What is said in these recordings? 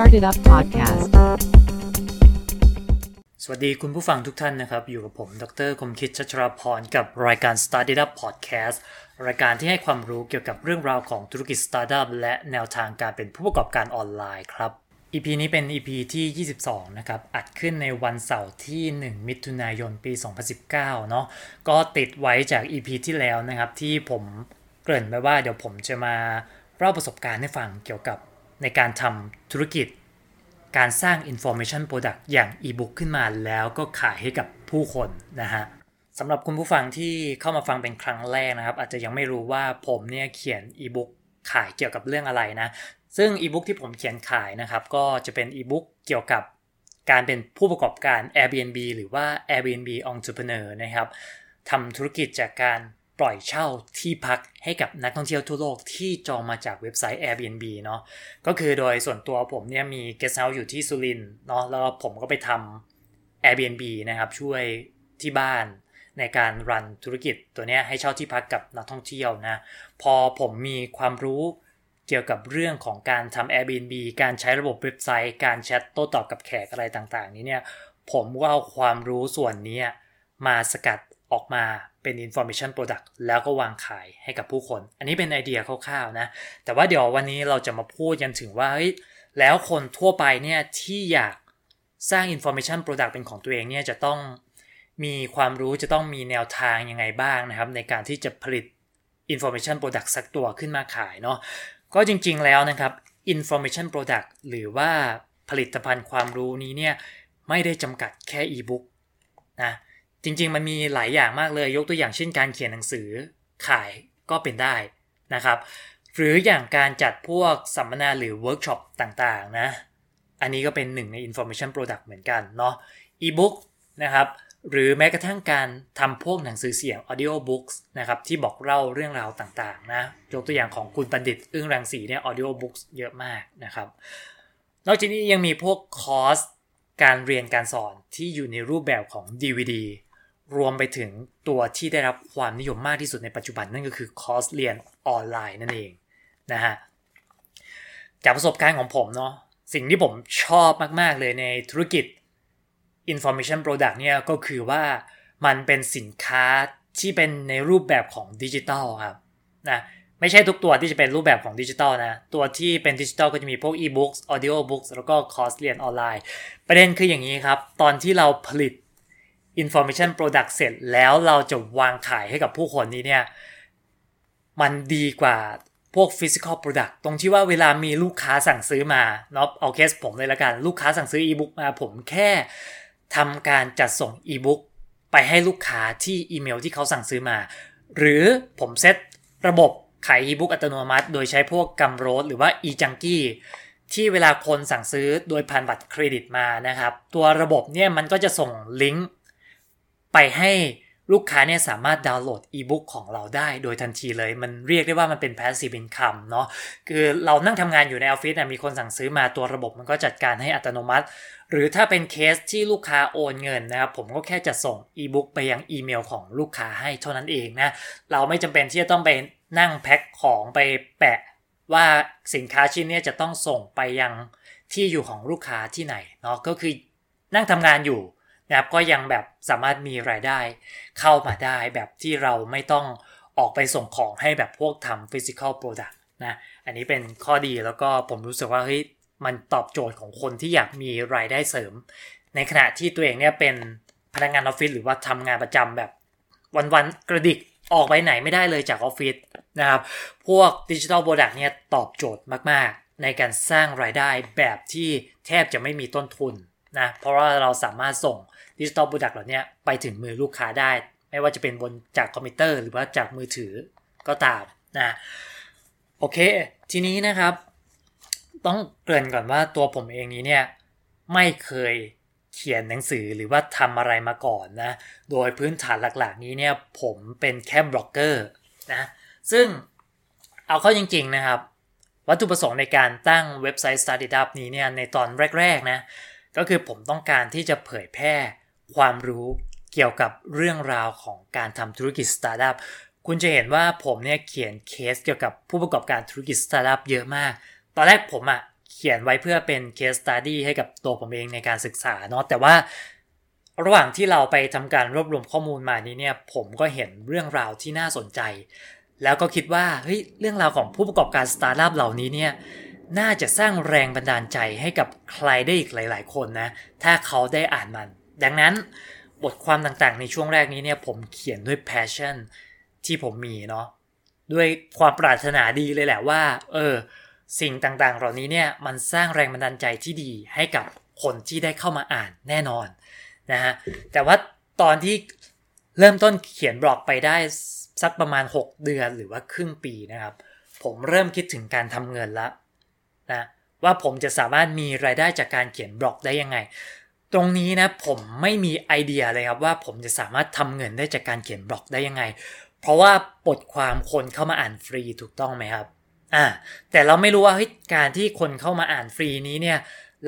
Started Up Podcast สวัสดีคุณผู้ฟังทุกท่านนะครับ อยู่กับผม ดรคมคิดชัชราพร กับรายการ Started Up Podcast รายการที่ให้ความรู้เกี่ยวกับเรื่องราวของธุรกิจ Startup และแนวทางการเป็นผู้ประกอบการออนไลน์ครับ EP นี้เป็น EP ที่ 22 นะครับ อัดขึ้นในวันเสาร์ที่ 1 มิถุนายน ปี 2019 เนาะ ก็ติดไว้จาก EP ที่แล้วนะครับ ที่ผมเกริ่นไปว่าเดี๋ยวผมจะมาเล่าประสบการณ์ให้ฟังเกี่ยวกับ ในการทำธุรกิจ การสร้าง information product อย่าง e-book ขึ้นมาแล้วก็ขายให้กับผู้คนนะฮะสำหรับคุณผู้ฟังที่เข้ามาฟังเป็นครั้งแรกนะครับ อาจจะยังไม่รู้ว่าผมเนี่ยเขียน e-book ขายเกี่ยวกับเรื่องอะไรนะ ซึ่ง e-book ที่ผมเขียนขายนะครับ ก็จะเป็น e-book เกี่ยวกับการเป็นผู้ประกอบการ Airbnb หรือว่า Airbnb Entrepreneur นะครับทำธุรกิจจากการ ปล่อยเช่าที่พักให้กับนักท่องเที่ยวทั่วโลกที่จองมาจากเว็บไซต์ Airbnb เนาะก็คือโดยส่วนตัวผมเนี่ยมี guest house อยู่ที่สุรินเนาะแล้วผมก็ไปทำ Airbnb นะครับช่วยที่บ้านในการรันธุรกิจตัวเนี้ยให้เช่าที่พักกับนักท่องเที่ยวนะ พอผมมีความรู้เกี่ยวกับเรื่องของการทำ Airbnb การใช้ระบบเว็บไซต์ การแชทโต้ตอบกับแขกอะไรต่างๆ นี้เนี่ย ผมก็เอาความรู้ส่วนนี้มาสกัด ออกมาเป็น information product แล้วก็วางขายให้กับผู้คน อันนี้เป็นไอเดียคร่าวๆนะ แต่ว่าเดี๋ยววันนี้เราจะมาพูดกันถึงว่าเฮ้ยแล้วคนทั่วไปเนี่ยที่อยากสร้าง information product เป็นของตัวเองเนี่ยจะต้องมีความรู้จะต้องมีแนวทางยังไงบ้างนะครับ ในการที่จะผลิต information product สักตัวขึ้นมาขายเนาะก็จริงๆแล้วนะครับ information product หรือว่าผลิตภัณฑ์ความรู้นี้เนี่ยไม่ได้จำกัดแค่ e-book นะ จริงๆ มันมีหลายอย่างมากเลยยกตัวอย่างเช่นการเขียนหนังสือขายก็เป็นได้นะครับ หรืออย่างการจัดพวกสัมมนาหรือเวิร์กช็อปต่างๆนะ อันนี้ก็เป็นหนึ่งใน information product เหมือนกันเนาะ e-book นะครับหรือแม้กระทั่งการทำพวกหนังสือเสียง audio books นะครับที่บอกเล่าเรื่องราวต่างๆนะยกตัวอย่างของคุณบัณฑิต อึ้งรังสีเนี่ย audio books เยอะมากนะครับ นอกจากนี้ยังมีพวกคอร์สการเรียนการสอนที่อยู่ในรูปแบบของ DVD รวมไปถึงตัวที่ได้รับความนิยมมากที่สุดในปัจจุบันนั่นก็คือคอร์สเรียนออนไลน์นั่นเองนะฮะจากประสบการณ์ของผมเนาะสิ่งที่ผมชอบมาก ๆ เลยในธุรกิจ information product เนี่ยก็คือว่ามันเป็นสินค้าที่เป็นในรูปแบบของดิจิทัลครับนะไม่ใช่ทุกตัวที่จะเป็นรูปแบบของดิจิทัลนะ ตัวที่เป็นดิจิทัลก็จะมีพวก e-books audio books แล้วก็คอร์สเรียนออนไลน์ ประเด็นคืออย่างนี้ครับ ตอนที่เราผลิต information product เสร็จแล้วเราจะวางขายให้กับผู้คนนี้เนี่ย มันดีกว่าพวก physical product ตรงที่ว่าเวลามีลูกค้าสั่งซื้อมาเนาะเอาเคสผมเลยละกัน ลูกค้าสั่งซื้อ e-book มาผมแค่ทำการจัดส่ง e-book ไปให้ลูกค้าที่อีเมลที่เขาสั่งซื้อมา หรือผมเซตระบบขาย e-book อัตโนมัติ โดยใช้พวก Gumroad หรือว่า e-junkie ที่เวลาคนสั่งซื้อโดยผ่านบัตรเครดิตมานะครับ ตัวระบบเนี่ยมันก็จะส่งลิงก์ ไปให้ลูกค้าเนี่ยสามารถดาวน์โหลดอีบุ๊กของเราได้โดยทันทีเลย มันเรียกได้ว่ามันเป็น passive income เนาะคือเรานั่งทำงานอยู่ในออฟฟิศมีคนสั่งซื้อมาตัวระบบมันก็จัดการให้อัตโนมัติ หรือถ้าเป็นเคสที่ลูกค้าโอนเงินนะครับผมก็แค่จะส่งอีบุ๊กไปยังอีเมลของลูกค้าให้เท่านั้นเองนะเราไม่จำเป็นที่จะต้องไปนั่งแพ็คของไปแปะว่าสินค้าชิ้นนี้จะต้องส่งไปยังที่อยู่ของลูกค้าที่ไหนเนาะก็คือนั่งทำงานอยู่ นะครับก็ยังแบบสามารถมีรายได้เข้ามาได้แบบที่เราไม่ต้องออกไปส่งของให้แบบพวกทำ physical product นะอันนี้เป็นข้อดีแล้วก็ผมรู้สึกว่าเฮ้ยมันตอบโจทย์ของคนที่อยากมีรายได้เสริม ในขณะที่ตัวเองเนี่ยเป็นพนักงานออฟฟิศหรือว่าทำงานประจำแบบวันๆกระดิกออกไปไหนไม่ได้เลยจากออฟฟิศนะครับ พวก digital product เนี่ยตอบโจทย์มากๆ ในการสร้างรายได้แบบที่แทบจะไม่มีต้นทุนนะ เพราะว่าเราสามารถส่ง digital product เหล่านี้ไปถึงมือลูกค้าได้ ไม่ว่าจะเป็นบนจากคอมพิวเตอร์หรือว่าจากมือถือก็ตามนะโอเค ทีนี้นะครับ ต้องเกริ่นก่อนว่าตัวผมเองนี้เนี่ยไม่เคยเขียนหนังสือหรือว่าทำอะไรมาก่อนนะโดยพื้นฐานหลักๆ นี้เนี่ยผมเป็นแค่บล็อกเกอร์นะซึ่งเอาเข้าจริง ๆนะครับ วัตถุประสงค์ในการตั้งเว็บไซต์ Startup นี้เนี่ยในตอนแรก ๆ นะ ก็คือผมต้องการที่จะเผยแพร่ ความรู้เกี่ยวกับเรื่องราวของการทำธุรกิจสตาร์ทอัพคุณจะเห็นว่าผมเนี่ยเขียนเคสเกี่ยวกับผู้ประกอบการธุรกิจสตาร์ทอัพเยอะมาก ตอนแรกผมอะเขียนไว้เพื่อเป็น case study ให้กับตัวผมเองในการศึกษาเนาะแต่ว่าระหว่างที่เราไปทำการรวบรวมข้อมูลมานี้เนี่ยผมก็เห็นเรื่องราวที่น่าสนใจ แล้วก็คิดว่าเฮ้ยเรื่องราวของผู้ประกอบการสตาร์ทอัพเหล่านี้เนี่ยน่าจะสร้างแรงบันดาลใจให้กับใครได้อีกหลาย ๆ คนนะ ถ้าเขาได้อ่านมัน ดังนั้นบทความต่างๆ ในช่วงแรกนี้เนี่ยผมเขียนด้วย passion ที่ผมมีเนาะด้วยความปรารถนาดีเลยแหละว่า เออ สิ่งต่างๆ เหล่านี้เนี่ยมันสร้างแรงบันดาลใจที่ดีให้กับคนที่ได้เข้ามาอ่านแน่นอนนะฮะแต่ว่าตอนที่เริ่มต้นเขียนบล็อกไปได้สักประมาณ 6 เดือนหรือว่าครึ่งปีนะครับ ผมเริ่มคิดถึงการทำเงินล้วนะว่าผมจะสามารถมีรายได้จากการเขียนบล็อกได้ยังไง ตรงนี้นะผมไม่มีไอเดียเลยครับว่าผมจะสามารถทำเงินได้จากการเขียนบล็อกได้ยังไง เพราะว่าบทความคนเข้ามาอ่านฟรีถูกต้องไหมครับอ่าแต่เราไม่รู้ว่าเฮ้ยการที่คนเข้ามาอ่านฟรีนี้เนี่ย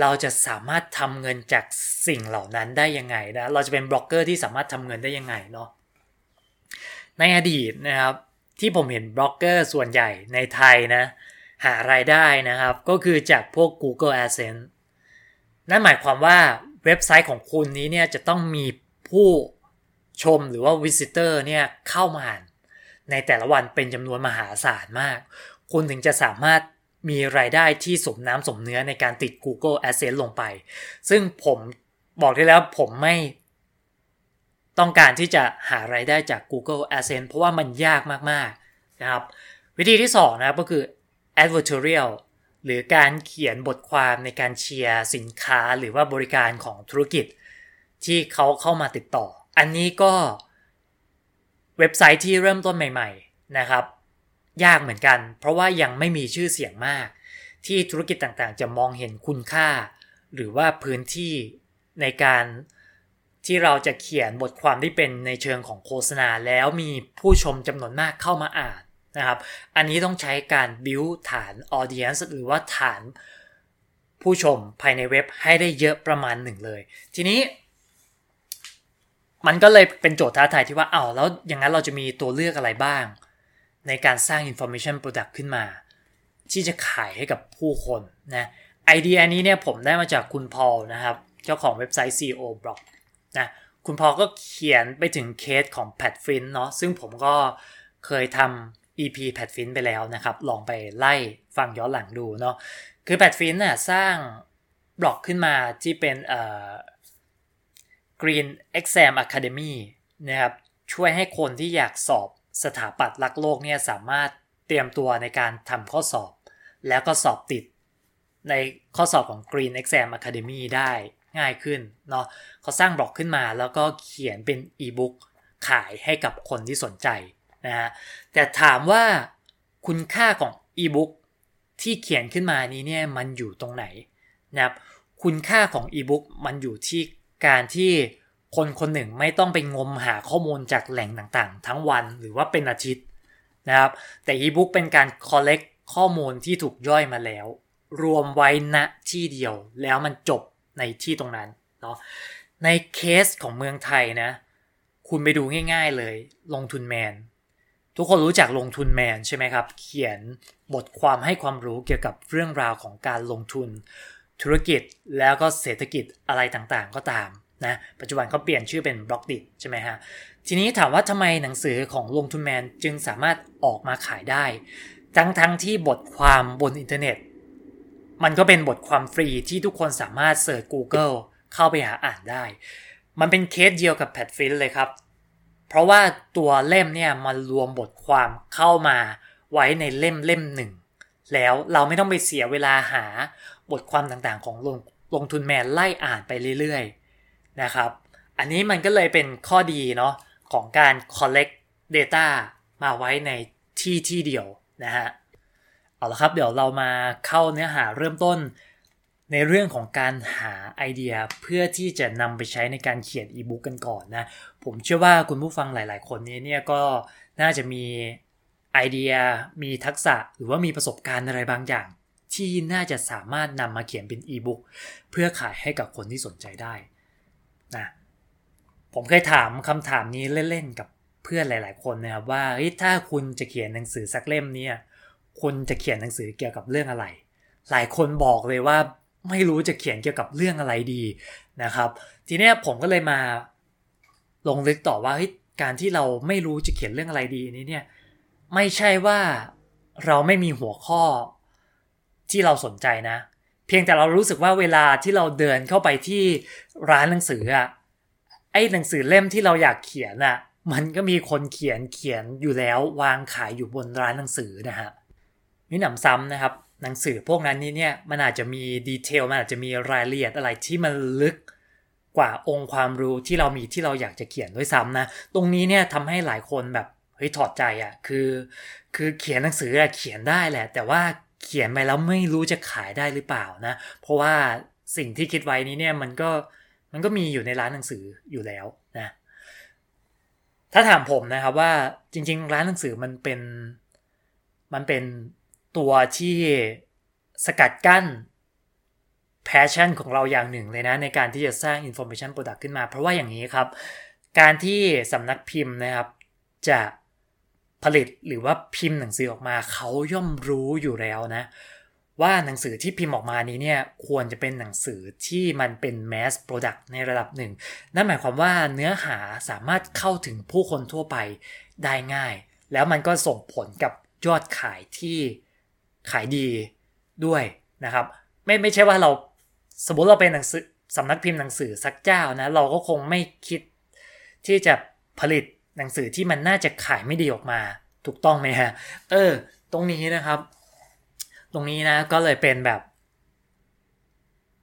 เราจะสามารถทำเงินจากสิ่งเหล่านั้นได้ยังไงนะเราจะเป็นบล็อกเกอร์ที่สามารถทำเงินได้ยังไงเนาะในอดีตนะครับที่ผมเห็นบล็อกเกอร์ส่วนใหญ่ในไทยนะหารายได้นะครับ ก็คือจากพวก Google Adsense นั่นหมายความว่า เว็บไซต์ของคุณนี้เนี่ยจะต้องมีผู้ชมหรือว่าวิสิเตอร์เนี่ยเข้ามาอ่านในแต่ละวันเป็นจำนวนมหาศาลมาก คุณถึงจะสามารถมีรายได้ที่สมน้ำสมเนื้อในการติด Google Adsense ลงไป ซึ่งผมบอกได้แล้วผมไม่ต้องการที่จะหารายได้จาก Google Adsense เพราะว่ามันยากมาก ๆ นะครับ วิธีที่2นะครับก็คือ advertorial หรือการเขียนบทความในการเชียร์สินค้าหรือว่าบริการของธุรกิจ ที่เขาเข้ามาติดต่อ อันนี้ก็เว็บไซต์ที่เริ่มต้นใหม่ ๆนะครับ ยากเหมือนกัน เพราะว่ายังไม่มีชื่อเสียงมาก ที่ธุรกิจต่างๆ จะมองเห็นคุณค่า หรือว่าพื้นที่ในการที่เราจะเขียนบทความที่เป็นในเชิงของโฆษณาแล้วมีผู้ชมจำนวนมากเข้ามาอ่าน นะครับ อันนี้ต้องใช้การ build ฐาน audience หรือว่าฐานผู้ชมภายในเว็บให้ได้เยอะประมาณหนึ่งเลย ทีนี้ มันก็เลยเป็นโจทย์ท้าทายที่ว่าเอา้าแล้วอย่างนั้นเราจะมีตัวเลือกอะไรบ้าง ในการสร้าง information product ขึ้นมา ที่จะขายให้กับผู้คนนะไอเดียนี้เนี่ยผมได้มาจากคุณพอลนะครับ เจ้าของเว็บไซต์ CEO Blog นะคุณพอก็เขียนไปถึงเคสของแพดฟินเนาะซึ่งผมก็เคยทำ EP แพดฟินไปแล้วนะครับ ลองไปไล่ฟังย้อนหลังดูเนาะคือแพดฟินน่ะสร้างบล็อกขึ้นมาที่เป็นเอ่อ Green Exam Academy นะครับช่วยให้คนที่อยากสอบสถาปัตย์รักโลกเนี่ยสามารถเตรียมตัวในการทำข้อสอบ แล้วก็สอบติดในข้อสอบของ Green Exam Academy ได้ง่ายขึ้นเนาะเขาสร้างบล็อกขึ้นมาแล้วก็เขียนเป็นอีบุ๊กขายให้กับคนที่สนใจ นะฮะแต่ถามว่าคุณค่าของอีบุ๊กที่เขียนขึ้นมานี้เนี่ยมันอยู่ตรงไหนนะครับคุณค่าของอีบุ๊กมันอยู่ที่การที่คนคนหนึ่งไม่ต้องไปงมหาข้อมูลจากแหล่งต่างๆ ทั้งวันหรือว่าเป็นอาทิตย์นะครับแต่อีบุ๊กเป็นการ collect ข้อมูลที่ถูกย่อยมาแล้ว รวมไว้ณที่เดียวแล้วมันจบในที่ตรงนั้นเนาะในเคสของเมืองไทยนะ คุณไปดูง่ายๆเลย ลงทุนแมน ทุกคนรู้จักลงทุนแมนใช่ไหมครับ เขียนบทความให้ความรู้เกี่ยวกับเรื่องราวของการลงทุน ธุรกิจแล้วก็เศรษฐกิจอะไรต่างๆ ก็ตามนะปัจจุบันเขาเปลี่ยนชื่อเป็น Blockdit ใช่ไหมฮะทีนี้ถามว่าทำไมหนังสือของลงทุนแมนจึงสามารถออกมาขายได้ ทั้งๆ ที่บทความบนอินเทอร์เน็ต มันก็เป็นบทความฟรีที่ทุกคนสามารถเสิร์ช Google เข้าไปหาอ่านได้ มันเป็นเคสเดียวกับแพดฟินเลยครับ เพราะว่าตัวเล่มเนี่ยมันรวมบทความเข้ามาไว้ในเล่มเล่มหนึ่ง แล้วเราไม่ต้องไปเสียเวลาหาบทความต่างๆ ของลงลงทุนแมนไล่อ่านไปเรื่อยๆนะครับ อันนี้มันก็เลยเป็นข้อดีเนาะของการ collect data มาไว้ในที่ที่เดียวนะฮะ เอาละครับเดี๋ยวเรามาเข้าเนื้อหาเริ่มต้น ในเรื่องของการหาไอเดียเพื่อที่จะนำไปใช้ในการเขียนอีบุ๊กกันก่อนนะ ผมเชื่อว่าคุณผู้ฟังหลาย ๆ คนนี้เนี่ยก็น่าจะมีไอเดีย มีทักษะหรือว่ามีประสบการณ์อะไรบางอย่าง ที่น่าจะสามารถนำมาเขียนเป็นอีบุ๊กเพื่อขายให้กับคนที่สนใจได้นะผมเคยถามคำถามนี้เล่น ๆ กับเพื่อนหลาย ๆ คนนะครับว่าถ้าคุณจะเขียนหนังสือสักเล่มเนี่ยคุณจะเขียนหนังสือเกี่ยวกับเรื่องอะไร หลายคนบอกเลยว่า ไม่รู้จะเขียนเกี่ยวกับเรื่องอะไรดีนะครับ ทีเนี้ยผมก็เลยมาลงลึกต่อว่าการที่เราไม่รู้จะเขียนเรื่องอะไรดีนี้เนี่ยไม่ใช่ว่าเราไม่มีหัวข้อที่เราสนใจนะ เพียงแต่เรารู้สึกว่าเวลาที่เราเดินเข้าไปที่ร้านหนังสืออะไอ้หนังสือเล่มที่เราอยากเขียนอะมันก็มีคนเขียนเขียนอยู่แล้ววางขายอยู่บนร้านหนังสือนะฮะนี่หนำซ้ำนะครับ หนังสือพวกนั้นนี่เนี่ยมันอาจจะมีดีเทลมันอาจจะมีรายละเอียดอะไรที่มันลึกกว่าองค์ความรู้ที่เรามีที่เราอยากจะเขียนด้วยซ้ำนะ ตรงนี้เนี่ยทำให้หลายคนแบบเฮ้ยถอดใจอะ่ะคือ คือเขียนหนังสืออะเขียนได้แหละ แต่ว่าเขียนไปแล้วไม่รู้จะขายได้หรือเปล่านะ เพราะว่าสิ่งที่คิดไว้นี้เนี่ยมันก็มันก็มีอยู่ในร้านหนังสืออยู่แล้วนะ ถ้าถามผมนะครับว่าจริง ๆ ร้านหนังสือมันเป็นมันเป็น ตัวที่สกัดกั้น passion ของเราอย่างหนึ่งเลยนะ ในการที่จะสร้าง information product ขึ้นมา เพราะว่าอย่างนี้ครับ การที่สำนักพิมพ์นะครับ จะผลิตหรือว่าพิมพ์หนังสือออกมา เขาย่อมรู้อยู่แล้วนะ ว่าหนังสือที่พิมพ์ออกมานี้เนี่ย ควรจะเป็นหนังสือที่มันเป็น mass product ในระดับหนึ่ง นั่นหมายความว่าเนื้อหาสามารถเข้าถึงผู้คนทั่วไปได้ง่าย แล้วมันก็ส่งผลกับยอดขายที่ ขายดีด้วยนะครับ ไม่ไม่ใช่ว่าเราสมมติเราเป็นหนังสือสำนักพิมพ์หนังสือสักเจ้านะ เราก็คงไม่คิดที่จะผลิตหนังสือที่มันน่าจะขายไม่ดีออกมา ถูกต้องไหมฮะ เออ ตรงนี้นะครับ ตรงนี้นะก็เลยเป็นแบบ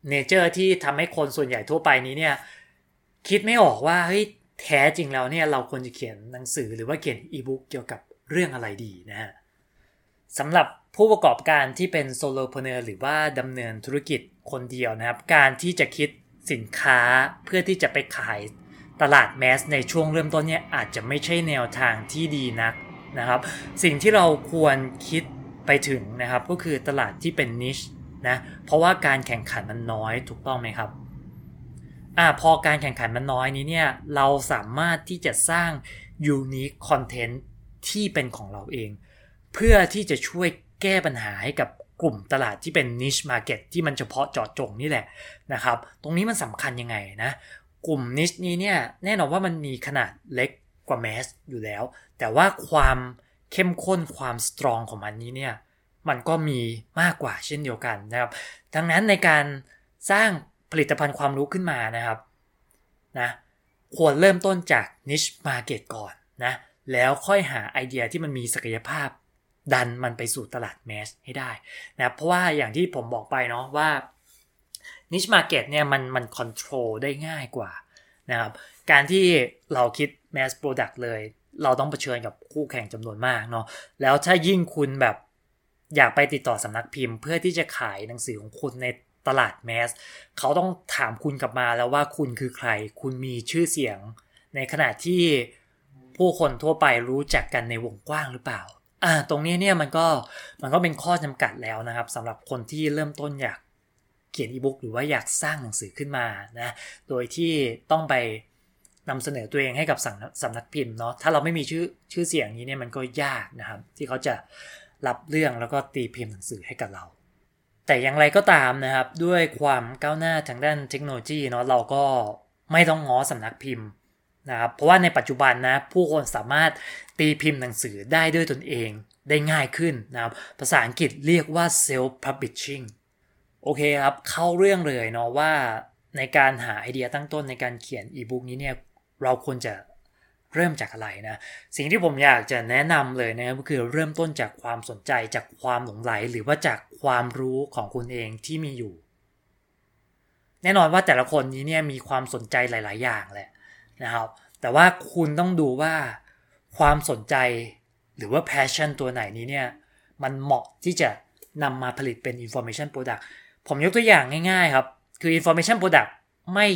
nature ที่ทำให้คนส่วนใหญ่ทั่วไปนี้เนี่ย คิดไม่ออกว่าเฮ้ยแท้จริงแล้วเนี่ยเราควรจะเขียนหนังสือหรือว่าเขียนอีบุ๊กเกี่ยวกับเรื่องอะไรดีนะฮะสำหรับ ผู้ประกอบการที่เป็นโซโล p r e เนอร์หรือว่าดำเนินธุรกิจคนเดียวนะครับ การที่จะคิดสินค้าเพื่อที่จะไปขายตลาดแมสในช่วงเริ่มต้นเนี่ยอาจจะไม่ใช่แนวทางที่ดีนักนะครับ สิ่งที่เราควรคิดไปถึงนะครับ ก็คือตลาดที่เป็นนิชนะเพราะว่าการแข่งขันมันน้อยถูกต้องไหมครับอ่าพอการแข่งขันมันน้อยนี้เนี่ยเราสามารถที่จะสร้าง unique content ที่เป็นของเราเอง เพื่อที่จะช่วย แก้ปัญหาให้กับกลุ่มตลาดที่เป็น niche market ที่มันเฉพาะเจาะจงนี่แหละนะครับ ตรงนี้มันสำคัญยังไงนะ กลุ่ม niche นี้เนี่ยแน่นอนว่ามันมีขนาดเล็กกว่า mass อยู่แล้ว แต่ว่าความเข้มข้นความ strong ของมันนี้เนี่ยมันก็มีมากกว่าเช่นเดียวกันนะครับ ดังนั้นในการสร้างผลิตภัณฑ์ความรู้ขึ้นมานะครับนะควรเริ่มต้นจาก niche market ก่อนนะแล้วค่อยหาไอเดียที่มันมีศักยภาพ ดันมันไปสู่ตลาดแมสให้ได้นะเพราะว่าอย่างที่ผมบอกไปเนาะว่า niche market เนี่ยมันมัน control ได้ง่ายกว่านะครับการที่เราคิด mass product เลย เราต้องเผชิญกับคู่แข่งจำนวนมากเนาะแล้วถ้ายิ่งคุณแบบอยากไปติดต่อสำนักพิมพ์ เพื่อที่จะขายหนังสือของคุณในตลาดแมสเขาต้องถามคุณกลับมาแล้วว่าคุณคือใคร คุณมีชื่อเสียง ในขณะที่ผู้คนทั่วไปรู้จักกันในวงกว้างหรือเปล่า อ่าตรงนี้เนี่ยมันก็มันก็เป็นข้อจำกัดแล้วนะครับสำหรับคนที่เริ่มต้นอยากเขียนอีบุ๊กหรือว่าอยากสร้างหนังสือขึ้นมานะโดยที่ต้องไปนำเสนอตัวเองให้กับสำนักพิมพ์เนาะถ้าเราไม่มีชื่อชื่อเสียงนี้เนี่ยมันก็ยากนะครับ ที่เขาจะรับเรื่องแล้วก็ตีพิมพ์หนังสือให้กับเรา แต่อย่างไรก็ตามนะครับ ด้วยความก้าวหน้าทางด้านเทคโนโลยีเนาะเราก็ไม่ต้องง้อสำนักพิมพ์ นะครับเพราะว่าในปัจจุบันนะผู้คนสามารถตีพิมพ์หนังสือได้ด้วยตนเองได้ง่ายขึ้นนะครับภาษาอังกฤษเรียกว่า self publishing โอเคครับ เข้าเรื่องเลยเนาะว่าในการหาไอเดียตั้งต้นในการเขียนอีบุ๊กนี้เนี่ยเราควรจะเริ่มจากอะไรนะ สิ่งที่ผมอยากจะแนะนำเลยนะก็คือเริ่มต้นจากความสนใจจากความหลงไหล หรือว่าจากความรู้ของคุณเองที่มีอยู่ แน่นอนว่าแต่ละคนนี้เนี่ยมีความสนใจหลาย ๆ อย่างแหละ นะครับ แต่ว่าคุณต้องดูว่าความสนใจหรือว่า passion ตัวไหนนี้เนี่ย มันเหมาะที่จะนำมาผลิตเป็น information product ผมยกตัวอย่างง่ายๆครับ คือ information product ไม่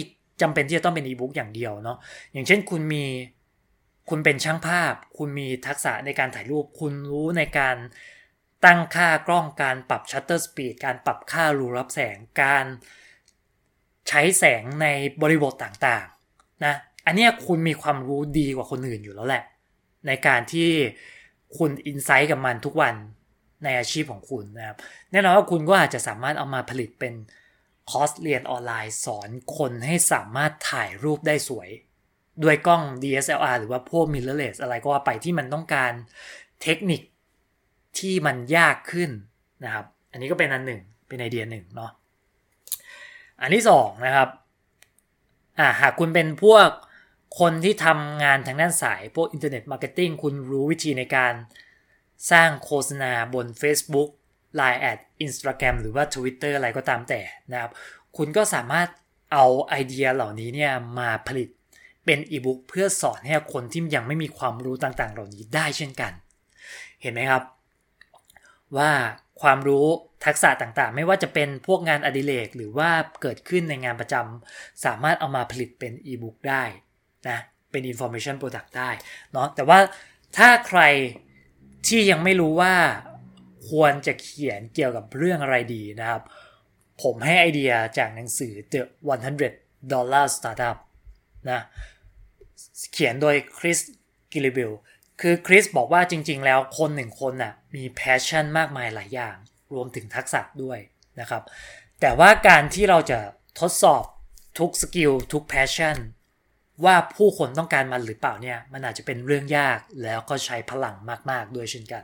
จำเป็นที่จะต้องเป็น e-book อย่างเดียวเนาะ อย่างเช่นคุณมีคุณเป็นช่างภาพ คุณมีทักษะในการถ่ายรูป คุณรู้ในการตั้งค่ากล้องการปรับ shutter speed การปรับค่ารูรับแสงการใช้แสงในบริบทต่างๆนะ อันนี้คุณมีความรู้ดีกว่าคนอื่นอยู่แล้วแหละ ในการที่คุณอินไซต์กับมันทุกวันในอาชีพของคุณนะครับแน่นอนว่าคุณก็อาจจะสามารถเอามาผลิตเป็นคอร์สเรียนออนไลน์สอนคนให้สามารถถ่ายรูปได้สวย ด้วยกล้อง DSLR หรือว่าพวก mirrorless อะไรก็ว่าไปที่มันต้องการเทคนิคที่มันยากขึ้นนะครับ อันนี้ก็เป็นอันหนึ่งเป็นไอเดียหนึ่งเนาะอันที่สองนะครับอ่าหากคุณเป็นพวก คนที่ทำงานทางด้านสายพวก internet marketing คุณรู้วิธีในการสร้างโฆษณาบน Facebook Line@ Instagram หรือว่า Twitter อะไรก็ตามแต่นะครับ คุณก็สามารถเอาไอเดียเหล่านี้เนี่ยมาผลิตเป็นอีบุ๊กเพื่อสอนให้คนที่ยังไม่มีความรู้ต่างๆ เหล่านี้ได้เช่นกัน เห็นไหมครับ ว่าความรู้ทักษะต่างๆ ไม่ว่าจะเป็นพวกงานอดิเรกหรือว่าเกิดขึ้นในงานประจำสามารถเอามาผลิตเป็นอีบุ๊กได้ นะเป็น information product ได้เนาะแต่ว่าถ้าใครที่ยังไม่รู้ว่าควรจะเขียนเกี่ยวกับเรื่องอะไรดีนะครับ ผมให้ไอเดียจากหนังสือ The 100 Dollar Startup นะเขียนโดย Chris Guillebeau คือคริสบอกว่าจริง ๆ แล้วคนหนึ่งคนน่ะมี passion มากมายหลายอย่าง รวมถึงทักษะด้วยนะครับ แต่ว่าการที่เราจะทดสอบทุก skill ทุก passion ว่าผู้คนต้องการมันหรือเปล่าเนี่ยมันอาจจะเป็นเรื่องยากแล้วก็ใช้พลังมากๆด้วยเช่นกัน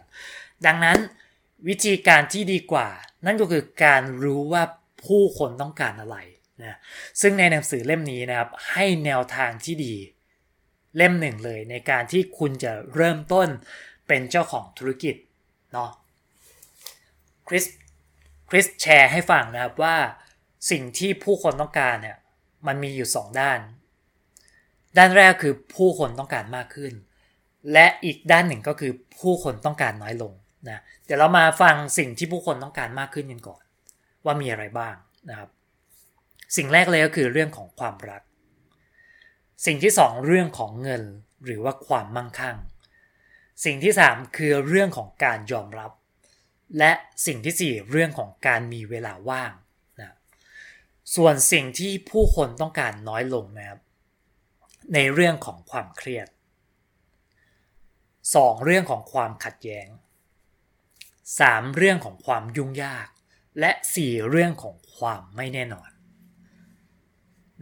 ดังนั้นวิธีการที่ดีกว่า นั่นก็คือการรู้ว่าผู้คนต้องการอะไรนะซึ่งในหนังสือเล่มนี้นะครับให้แนวทางที่ดี เล่มหนึ่งเลยในการที่คุณจะเริ่มต้นเป็นเจ้าของธุรกิจเนาะคริสคริสแชร์ให้ฟังนะครับว่าสิ่งที่ผู้คนต้องการเนี่ยมันมีอยู่ 2 ด้าน ด้านแรกคือผู้คนต้องการมากขึ้น และอีกด้านหนึ่งก็คือผู้คนต้องการน้อยลงนะเดี๋ยวเรามาฟังสิ่งที่ผู้คนต้องการมากขึ้นกันก่อน ว่ามีอะไรบ้างนะครับ สิ่งแรกเลยก็คือเรื่องของความรัก สิ่งที่สองเรื่องของเงินหรือว่าความมั่งคั่ง สิ่งที่สามคือเรื่องของการยอมรับ และสิ่งที่สี่เรื่องของการมีเวลาว่างนะส่วนสิ่งที่ผู้คนต้องการน้อยลงนะครับ ในเรื่องของความเครียด 2. เรื่องของความขัดแย้ง 3. เรื่องของความยุ่งยาก และ 4 เรื่องของความไม่แน่นอน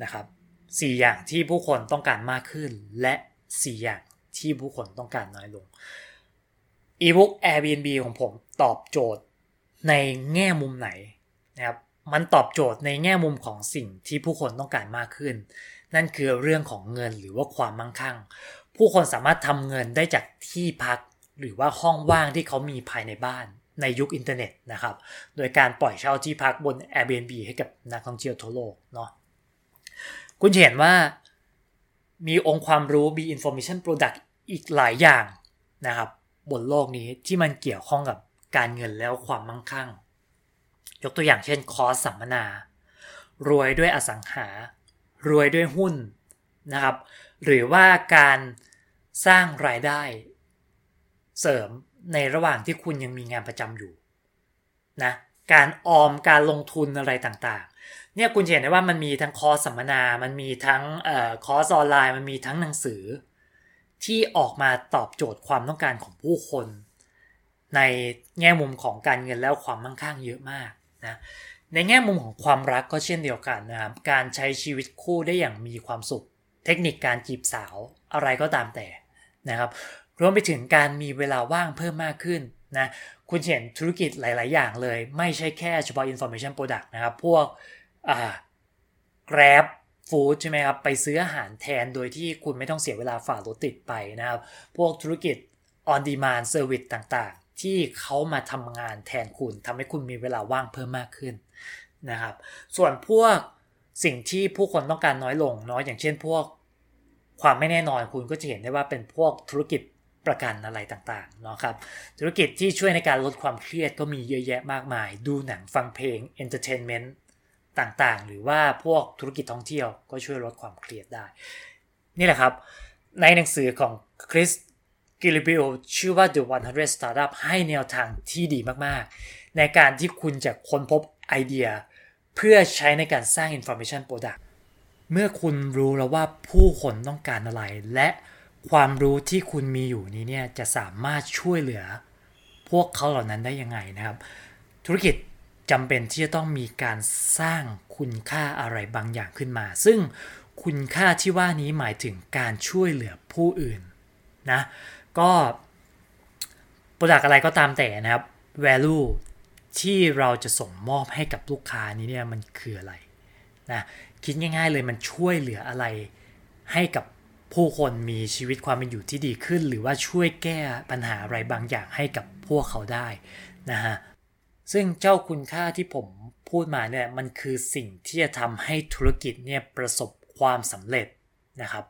นะครับ4อย่างที่ผู้คนต้องการมากขึ้น และ 4 อย่างที่ผู้คนต้องการน้อยลง ebook Airbnb ของผมตอบโจทย์ในแง่มุมไหนนะครับมันตอบโจทย์ในแง่มุมของสิ่งที่ผู้คนต้องการมากขึ้น นั่นคือเรื่องของเงินหรือว่าความมั่งคั่ง ผู้คนสามารถทำเงินได้จากที่พัก หรือว่าห้องว่างที่เขามีภายในบ้านในยุคอินเทอร์เน็ตนะครับ โดยการปล่อยเช่าที่พักบน Airbnb ให้กับนักท่องเที่ยวทั่วโลกเนาะคุณเห็นว่ามีองค์ความรู้มี information product อีกหลายอย่างนะครับ บนโลกนี้ที่มันเกี่ยวข้องกับการเงินแล้วความมั่งคั่ง ยกตัวอย่างเช่นคอร์สสัมมนา รวยด้วยอสังหา รวยด้วยหุ้นนะครับ หรือว่าการสร้างรายได้เสริมในระหว่างที่คุณยังมีงานประจำอยู่นะการออมการลงทุนอะไรต่างๆ เนี่ยคุณเห็นได้ว่ามันมีทั้งคอร์สสัมมนา มันมีทั้งออคอร์สออนไลน์ มันมีทั้งหนังสือ ที่ออกมาตอบโจทย์ความต้องการของผู้คน ในแง่มุมของการเงินแล้วความมั่งคั่งเยอะมากนะ ในแง่มุมของความรักก็เช่นเดียวกันนะครับ การใช้ชีวิตคู่ได้อย่างมีความสุข เทคนิคการจีบสาวอะไรก็ตามแต่นะครับ รวมไปถึงการมีเวลาว่างเพิ่มมากขึ้นนะ คุณเห็นธุรกิจหลาย ๆ อย่างเลย ไม่ใช่แค่เฉพาะ information product นะครับ พวกอ่า grab food ใช่ไหมครับ ไปซื้ออาหารแทนโดยที่คุณไม่ต้องเสียเวลาฝ่ารถติดไปนะครับ พวกธุรกิจ on demand service ต่าง ๆ ที่เขามาทำงานแทนคุณทำให้คุณมีเวลาว่างเพิ่มมากขึ้น นะครับ ส่วนพวกสิ่งที่ผู้คนต้องการน้อยลงเนาะอย่างเช่นพวกความไม่แน่นอนคุณก็จะเห็นได้ว่าเป็นพวกธุรกิจประกันอะไรต่างๆเนาะครับธุรกิจที่ช่วยในการลดความเครียดก็มีเยอะแยะมากมาย ดูหนังฟังเพลง entertainment ต่างๆ หรือว่าพวกธุรกิจท่องเที่ยวก็ช่วยลดความเครียดได้ นี่แหละครับ ในหนังสือของ Chris Guillebeau ชื่อว่า The $100 Startup ให้แนวทางที่ดีมากๆ ในการที่คุณจะค้นพบไอเดีย เพื่อใช้ในการสร้าง Information Product เมื่อคุณรู้แล้วว่าผู้คนต้องการอะไร และความรู้ที่คุณมีอยู่นี้เนี่ยจะสามารถช่วยเหลือ พวกเขาเหล่านั้นได้ยังไงนะครับ ธุรกิจจำเป็นที่จะต้องมีการสร้างคุณค่าอะไรบางอย่างขึ้นมา ซึ่งคุณค่าที่ว่านี้หมายถึงการช่วยเหลือผู้อื่นนะก็โปรดักอะไรก็ตามแต่นะครับ value ที่เราจะส่งมอบให้กับลูกค้านี้เนี่ยมันคืออะไรนะคิดง่าย ๆ เลยมันช่วยเหลืออะไร ให้กับผู้คนมีชีวิตความเป็นอยู่ที่ดีขึ้น หรือว่าช่วยแก้ปัญหาอะไรบางอย่างให้กับพวกเขาได้นะฮะซึ่งเจ้าคุณค่าที่ผมพูดมาเนี่ยมันคือสิ่งที่จะทำให้ธุรกิจเนี่ยประสบความสำเร็จนะครับ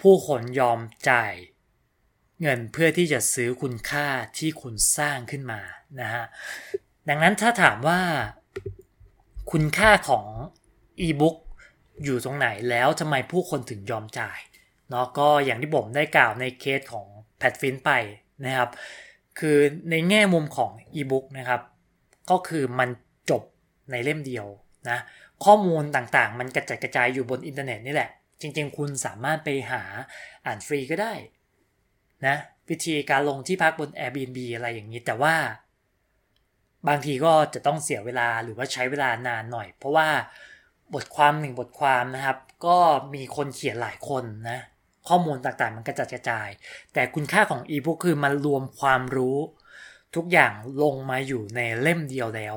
ผู้คนยอมจ่าย เงินเพื่อที่จะซื้อคุณค่าที่คุณสร้างขึ้นมานะฮะดังนั้นถ้าถามว่าคุณค่าของอีบุ๊กอยู่ตรงไหนแล้วทำไมผู้คนถึงยอมจ่ายเนาะก็อย่างที่ผมได้กล่าวในเคสของแพทฟินไปนะครับ คือในแง่มุมของอีบุ๊กนะครับ ก็คือมันจบในเล่มเดียวนะข้อมูลต่างๆ มันกระจัดกระจายอยู่บนอินเทอร์เน็ตนี่แหละ จริงๆ คุณสามารถไปหาอ่านฟรีก็ได้ นะวิธีการลงที่พักบน Airbnb อะไรอย่างนี้แต่ว่า บางทีก็จะต้องเสียเวลาหรือว่าใช้เวลานานหน่อย เพราะว่าบทความหนึ่งบทความนะครับ ก็มีคนเขียนหลายคนนะข้อมูลต่างๆ มันกระจัดกระจาย แต่คุณค่าของอีบุ๊กคือมันรวมความรู้ ทุกอย่างลงมาอยู่ในเล่มเดียวแล้ว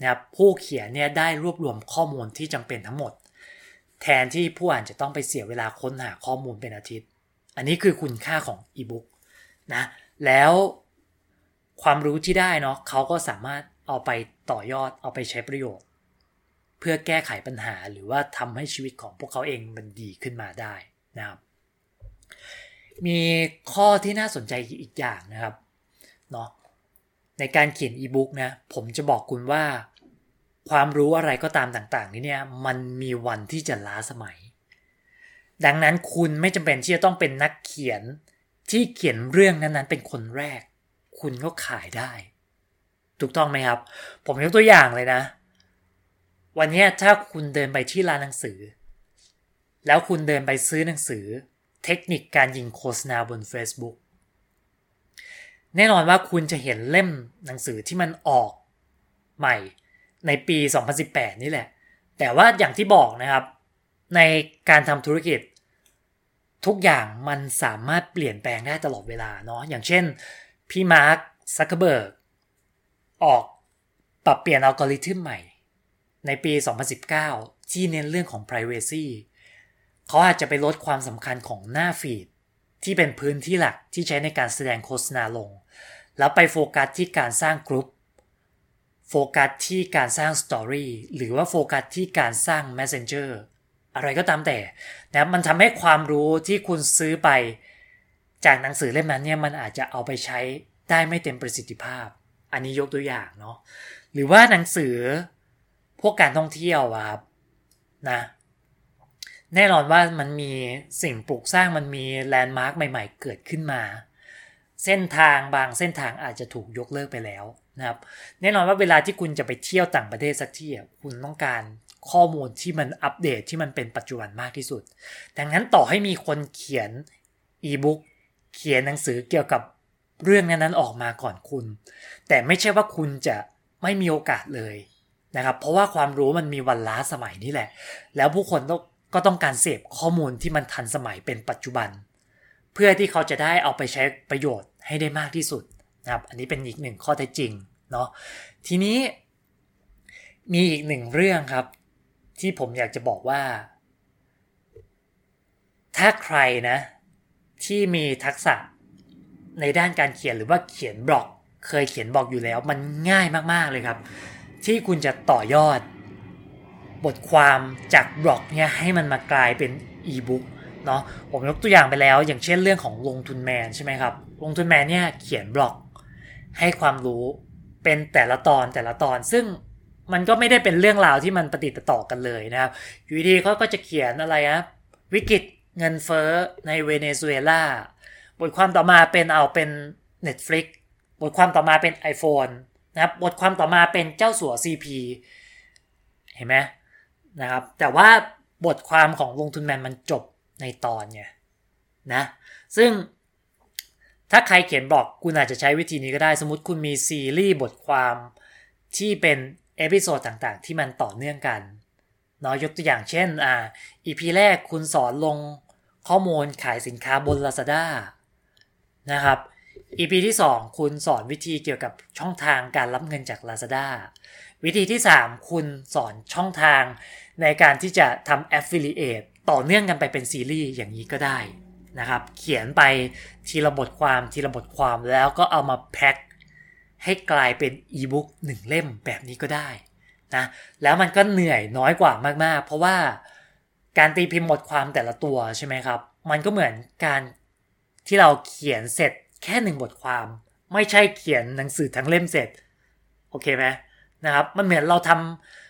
นะครับผู้เขียนเนี่ยได้รวบรวมข้อมูลที่จำเป็นทั้งหมด แทนที่ผู้อ่านจะต้องไปเสียเวลาค้นหาข้อมูลเป็นอาทิตย์ อันนี้คือคุณค่าของอีบุ๊กนะแล้วความรู้ที่ได้เนาะเขาก็สามารถเอาไปต่อยอดเอาไปใช้ประโยชน์ เพื่อแก้ไขปัญหาหรือว่าทำให้ชีวิตของพวกเขาเองมันดีขึ้นมาได้นะครับ มีข้อที่น่าสนใจอีกอย่างนะครับเนาะในการเขียนอีบุ๊กนะผมจะบอกคุณว่า ความรู้อะไรก็ตามต่างๆ นี้เนี่ยมันมีวันที่จะล้าสมัย ดังนั้นคุณไม่จำเป็นที่จะต้องเป็นนักเขียนที่เขียนเรื่องนั้นๆ เป็นคนแรก คุณก็ขายได้ ถูกต้องไหมครับ ผมยกตัวอย่างเลยนะ วันนี้ถ้าคุณเดินไปที่ร้านหนังสือ แล้วคุณเดินไปซื้อหนังสือ เทคนิคการยิงโฆษณาบน Facebook แน่นอนว่าคุณจะเห็นเล่มหนังสือที่มันออกใหม่ในปี 2018 นี่แหละ แต่ว่าอย่างที่บอกนะครับ ในการทำธุรกิจ ทุกอย่างมันสามารถเปลี่ยนแปลงได้ตลอดเวลาเนาะอย่างเช่น พี่มาร์คซักเคอร์เบิร์กออกปรับเปลี่ยนอัลกอริทึมใหม่ ในปี 2019 ที่เน้นเรื่องของ Privacy เขาอาจจะไปลดความสำคัญของหน้า feed ที่เป็นพื้นที่หลักที่ใช้ในการแสดงโฆษณาลง แล้วไปโฟกัสที่การสร้างกรุ๊ปโฟกัสที่การสร้าง story หรือว่าโฟกัสที่การสร้าง Messenger อะไรก็ตามแต่นะมันทำให้ความรู้ที่คุณซื้อไป จากหนังสือเล่มนั้นเนี่ยมันอาจจะเอาไปใช้ได้ไม่เต็มประสิทธิภาพ อันนี้ยกตัวอย่างเนาะหรือว่าหนังสือพวกการท่องเที่ยวครับนะแน่นอนว่ามันมีสิ่งปลูกสร้างมันมีแลนด์มาร์คใหม่ๆ เกิดขึ้นมา เส้นทางบางเส้นทางอาจจะถูกยกเลิกไปแล้วนะครับ แน่นอนว่าเวลาที่คุณจะไปเที่ยวต่างประเทศสักที่คุณต้องการ ข้อมูลที่มันอัปเดตที่มันเป็นปัจจุบันมากที่สุด ดังนั้นต่อให้มีคนเขียนอีบุ๊กเขียนหนังสือเกี่ยวกับเรื่องนั้นๆออกมาก่อนคุณ แต่ไม่ใช่ว่าคุณจะไม่มีโอกาสเลยนะครับ เพราะว่าความรู้มันมีวันล้าสมัยนี่แหละ แล้วผู้คนก็ต้องการเสพข้อมูลที่มันทันสมัยเป็นปัจจุบัน เพื่อที่เขาจะได้เอาไปใช้ประโยชน์ให้ได้มากที่สุดนะครับ อันนี้เป็นอีกหนึ่งข้อเท็จจริงเนาะ ทีนี้มีอีกหนึ่งเรื่องครับ ที่ผมอยากจะบอกว่า ถ้าใครนะ ที่มีทักษะในด้านการเขียนหรือว่าเขียนบล็อก เคยเขียนบล็อกอยู่แล้วมันง่ายมากๆเลยครับ ที่คุณจะต่อยอด บทความจากบล็อกเนี่ยให้มันมากลายเป็นอีบุ๊กเนาะผมยกตัวอย่างไปแล้ว อย่างเช่นเรื่องของลงทุนแมนใช่ไหมครับ ลงทุนแมนเนี่ยเขียนบล็อกให้ความรู้เป็นแต่ละตอนแต่ละตอนซึ่ง มันก็ไม่ได้เป็นเรื่องราวที่มันปฏิติดต่อกันเลยนะครับอยู่ดีเขาก็จะเขียนอะไรนะวิกฤตเงินเฟ้อในเวเนซุเอลาบทความต่อมาเป็นเอาเป็น Netflix บทความต่อมาเป็น iPhone นะครับบทความต่อมาเป็นเจ้าสัว CP เห็นไหมนะครับแต่ว่าบทความของลงทุนแมนมันจบในตอนไงนะซึ่งถ้าใครเขียนบล็อกคุณอาจจะใช้วิธีนี้ก็ได้สมมติคุณมีซีรีส์บทความที่เป็น episode ต่างๆ ที่มันต่อเนื่องกันเนาะยกตัวอย่างเช่นอ่า EP แรกคุณสอนลงข้อมูลขายสินค้าบน Lazada นะครับ EP ที่ 2 คุณสอนวิธีเกี่ยวกับช่องทางการรับเงินจาก Lazada วิธีที่ 3 คุณสอนช่องทางในการที่จะทำ Affiliate ต่อเนื่องกันไปเป็นซีรีส์อย่างนี้ก็ได้นะครับ เขียนไปทีละบทความทีละบทความแล้วก็เอามาแพ็ค ให้กลายเป็นอีบุ๊กหนึ่งเล่มแบบนี้ก็ได้นะแล้วมันก็เหนื่อยน้อยกว่ามากๆ เพราะว่าการตีพิมพ์บทความแต่ละตัวใช่ไหมครับ มันก็เหมือนการที่เราเขียนเสร็จแค่หนึ่งบทความ ไม่ใช่เขียนหนังสือทั้งเล่มเสร็จโอเคไหมนะครับมันเหมือนเราท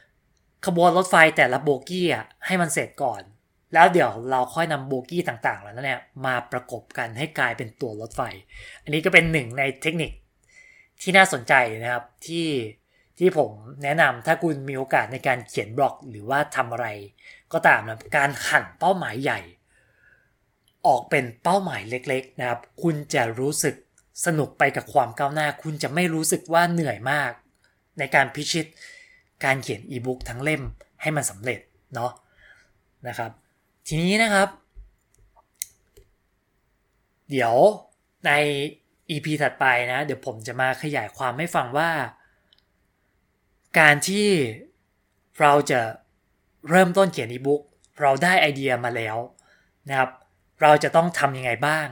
ำขบวนรถไฟแต่ละโบกี้อะให้มันเสร็จก่อน แล้วเดี๋ยวเราค่อยนำโบกี้ต่างๆ แล้วนั่นเนี่ยมาประกบกันให้กลายเป็นตัวรถไฟ อันนี้ก็เป็นหนึ่งในเทคนิค ที่น่าสนใจนะครับที่ที่ผมแนะนำถ้าคุณมีโอกาสในการเขียนบล็อกหรือว่าทำอะไร ก็ตามนะการหั่นเป้าหมายใหญ่ ออกเป็นเป้าหมายเล็ก ๆ นะครับ คุณจะรู้สึกสนุกไปกับความก้าวหน้า คุณจะไม่รู้สึกว่าเหนื่อยมาก ในการพิชิตการเขียนอีบุ๊กทั้งเล่มให้มันสำเร็จเนาะนะครับ ทีนี้นะครับ เดี๋ยวใน EP ถัดไปนะ เดี๋ยวผมจะมาขยายความให้ฟังว่า การที่เราจะเริ่มต้นเขียนอีบุ๊กเราได้ไอเดียมาแล้วนะครับ เราจะต้องทำยังไงบ้าง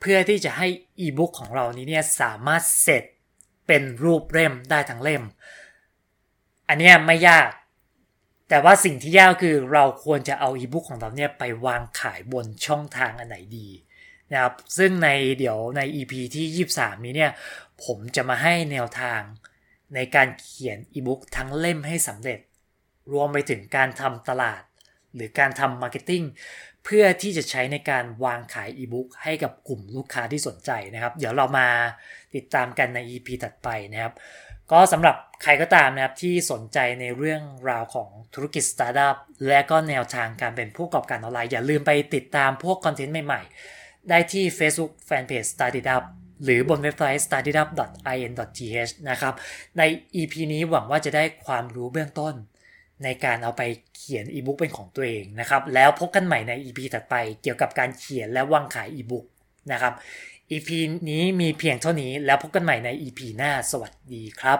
เพื่อที่จะให้อีบุ๊กของเรานี้เนี่ยสามารถเสร็จเป็นรูปเล่มได้ทั้งเล่ม อันนี้ไม่ยาก แต่ว่าสิ่งที่ยากคือเราควรจะเอาอีบุ๊กของเราเนี่ยไปวางขายบนช่องทางอันไหนดี นะครับซึ่งในเดี๋ยวใน EP ที่ 23 นี้เนี่ย ผมจะมาให้แนวทางในการเขียนอีบุ๊กทั้งเล่มให้สำเร็จ รวมไปถึงการทำตลาด หรือการทำ marketing เพื่อที่จะใช้ในการวางขายอีบุ๊กให้กับกลุ่มลูกค้าที่สนใจนะครับ เดี๋ยวเรามาติดตามกันใน EP ถัดไปนะครับ ก็สำหรับใครก็ตามนะครับที่สนใจในเรื่องราวของธุรกิจสตาร์ทอัพและก็แนวทางการเป็นผู้ประกอบการออนไลน์อย่าลืมไปติดตามพวก content ใหม่ๆ ได้ที่ Facebook Fanpage Startup หรือบนเว็บไซต์ startup.in.th นะครับ ใน EP นี้หวังว่าจะได้ความรู้เบื้องต้น ในการเอาไปเขียนอีบุ๊กเป็นของตัวเองนะครับ แล้วพบกันใหม่ใน EP ถัดไปเกี่ยวกับการเขียนและวางขายอีบุ๊กนะครับ EP นี้มีเพียงเท่านี้แล้วพบกันใหม่ใน EP หน้า สวัสดีครับ